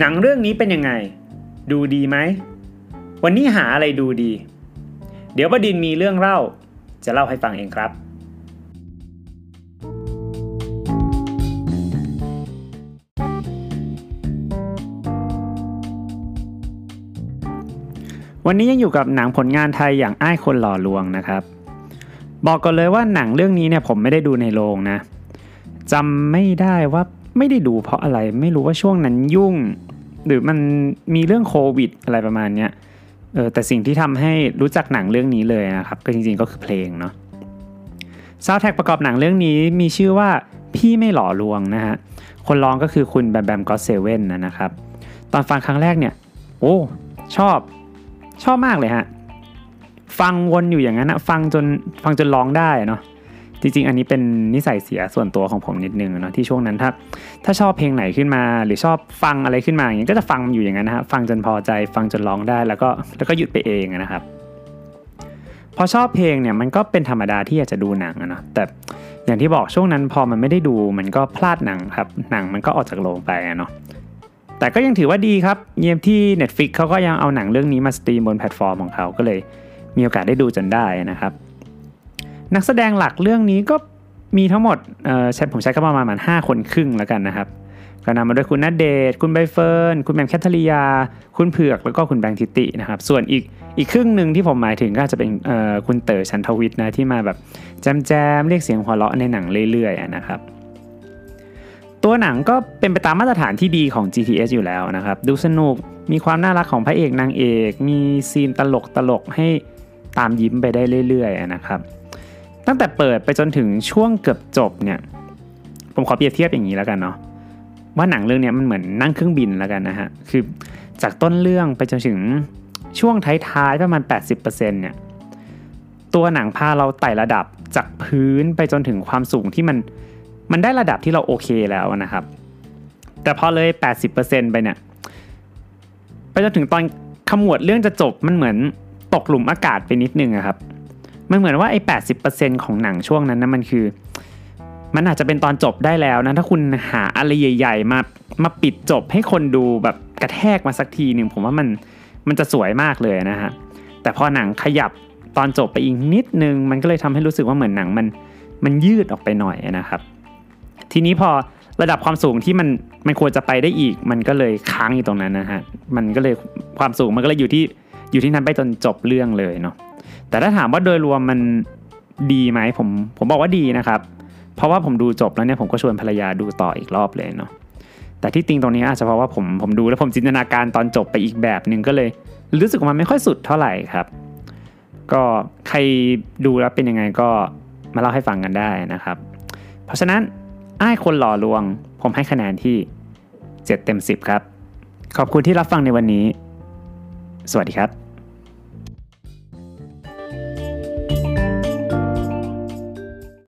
หนังเรื่องนี้เป็นยังไง ดูดีไหม วันนี้หาอะไรดูดี เดี๋ยวบดินมีเรื่องเล่า จะเล่าให้ฟังเองครับ วันนี้ยังอยู่กับหนังผลงานไทยอย่างอ้ายคนหล่อลวงนะครับ บอกก่อนเลยว่าหนังเรื่องนี้เนี่ยผมไม่ได้ดูในโรงนะจำไม่ได้ว่าไม่ได้ดูเพราะอะไรไม่รู้ว่าช่วงนั้นยุ่ง หรือมันมีเรื่องโควิดอะไรประมาณเนี้ยเออแต่สิ่งที่ทำให้รู้จักหนังเรื่องนี้เลยนะครับก็จริงๆก็คือเพลงเนาะซาวแท็กประกอบหนังเรื่องนี้มีชื่อว่าพี่ไม่หล่อลวงนะฮะคนร้องก็คือคุณแบมแบมก็เซเว่นนะครับ ตอนฟังครั้งแรกเนี่ย โอ้ ชอบชอบมากเลยฮะ ฟังวนอยู่อย่างนั้นนะฟังจนฟังจนร้องได้เนาะ จริงๆ อันนี้เป็นนิสัยเสียส่วนตัวของผมนิดนึงเนาะที่ช่วงนั้นถ้าถ้าชอบเพลงไหนขึ้นมา หรือชอบฟังอะไรขึ้นมาอย่างนี้ก็จะฟังอยู่อย่างนั้นนะฮะฟังจนพอใจ ฟังจนร้องได้แล้วก็แล้วก็หยุดไปเองนะครับ พอชอบเพลงเนี่ยมันก็เป็นธรรมดาที่อยากจะดูหนังนะแต่อย่างที่บอกช่วงนั้นพอมันไม่ได้ดูมันก็พลาดหนังครับหนังมันก็ออกจากโรงไปเนาะแต่ก็ยังถือว่าดีครับเยี่ยมที่ Netflix เขาก็ยังเอาหนังเรื่องนี้มาสตรีมบนแพลตฟอร์มของเขาก็เลยมีโอกาสได้ดูจนได้นะครับ นักแสดงหลักเรื่องนี้ก็มีทั้งหมดใช้ผมใช้ก็ประมาณห้าคนครึ่งแล้วกันนะครับก็นำมาด้วยคุณนัดเดทคุณใบเฟิร์น คุณแมมแคทเธอรียา คุณเผือก แล้วก็คุณแบงค์ทิตินะครับ ส่วนอีกอีกครึ่งหนึ่งที่ผมหมายถึงก็จะเป็นคุณเต๋อชันทวิทย์นะที่มาแบบแจมแจมเรียกเสียงหัวเราะในหนังเรื่อยๆนะครับ ตัวหนังก็เป็นไปตามมาตรฐานที่ดีของ GTS อยู่แล้วนะครับ ดูสนุก มีความน่ารักของพระเอกนางเอก มีซีนตลกตลกให้ตามยิ้มไปได้เรื่อยๆนะครับ ตั้งแต่เปิดไปจนถึงช่วงเกือบจบเนี่ย ผมขอเปรียบเทียบอย่างนี้แล้วกันเนาะว่าหนังเรื่องนี้มันเหมือนนั่งเครื่องบินแล้วกันนะฮะคือจากต้นเรื่องไปจนถึงช่วงท้ายๆประมาณ 80%เนี่ยตัวหนังพาเราไต่ระดับจากพื้นไปจนถึงความสูงที่มันมันได้ระดับที่เราโอเคแล้วนะครับ แต่พอเลย 80%ไปเนี่ยไปจนถึงตอนขมวดเรื่องจะจบมันเหมือนตกหลุมอากาศไปนิดนึงอะครับ มันเหมือนว่าไอ้แปของหนังช่วงนั้นนะมันคือ มันอาจจะเป็นตอนจบได้แล้วนะถ้าคุณหาอะไรใหญ่ ๆ มามาปิดจบให้คนดูแบบกระแทกมาสักทีหนึ่งผมว่ามันมันจะสวยมากเลยนะฮะแต่พอหนังขยับตอนจบไปอีกนิดนึง มันก็เลยทำให้รู้สึกว่าเหมือนหนังมันมันยืดออกไปหน่อยนะครับ ทีนี้พอระดับความสูงที่มันมันควรจะไปได้อีก มันก็เลยค้างอยู่ตรงนั้นนะฮะมันก็เลยความสูงมันก็เลยอยู่ที่อยู่ที่นั้นไปจนจบเรื่องเลยเนาะ แต่ถ้าถามว่าโดยรวมมันดีไหมผมผมบอกว่าดีนะครับ เพราะว่าผมดูจบแล้วเนี่ยผมก็ชวนภรรยาดูต่ออีกรอบเลยเนาะแต่ที่ติงตรงนี้อาจจะเพราะว่าผมผมดูแล้วผมจินตนาการตอนจบไปอีกแบบหนึ่งก็เลย รู้สึกว่ามันไม่ค่อยสุดเท่าไหร่ครับ ก็ใครดูแล้วเป็นยังไงก็มาเล่าให้ฟังกันได้นะครับ เพราะฉะนั้นอ้ายคนหล่อลวง ผมให้คะแนนที่ 7 เต็ม 10 ครับ ขอบคุณที่รับฟังในวันนี้ สวัสดีครับ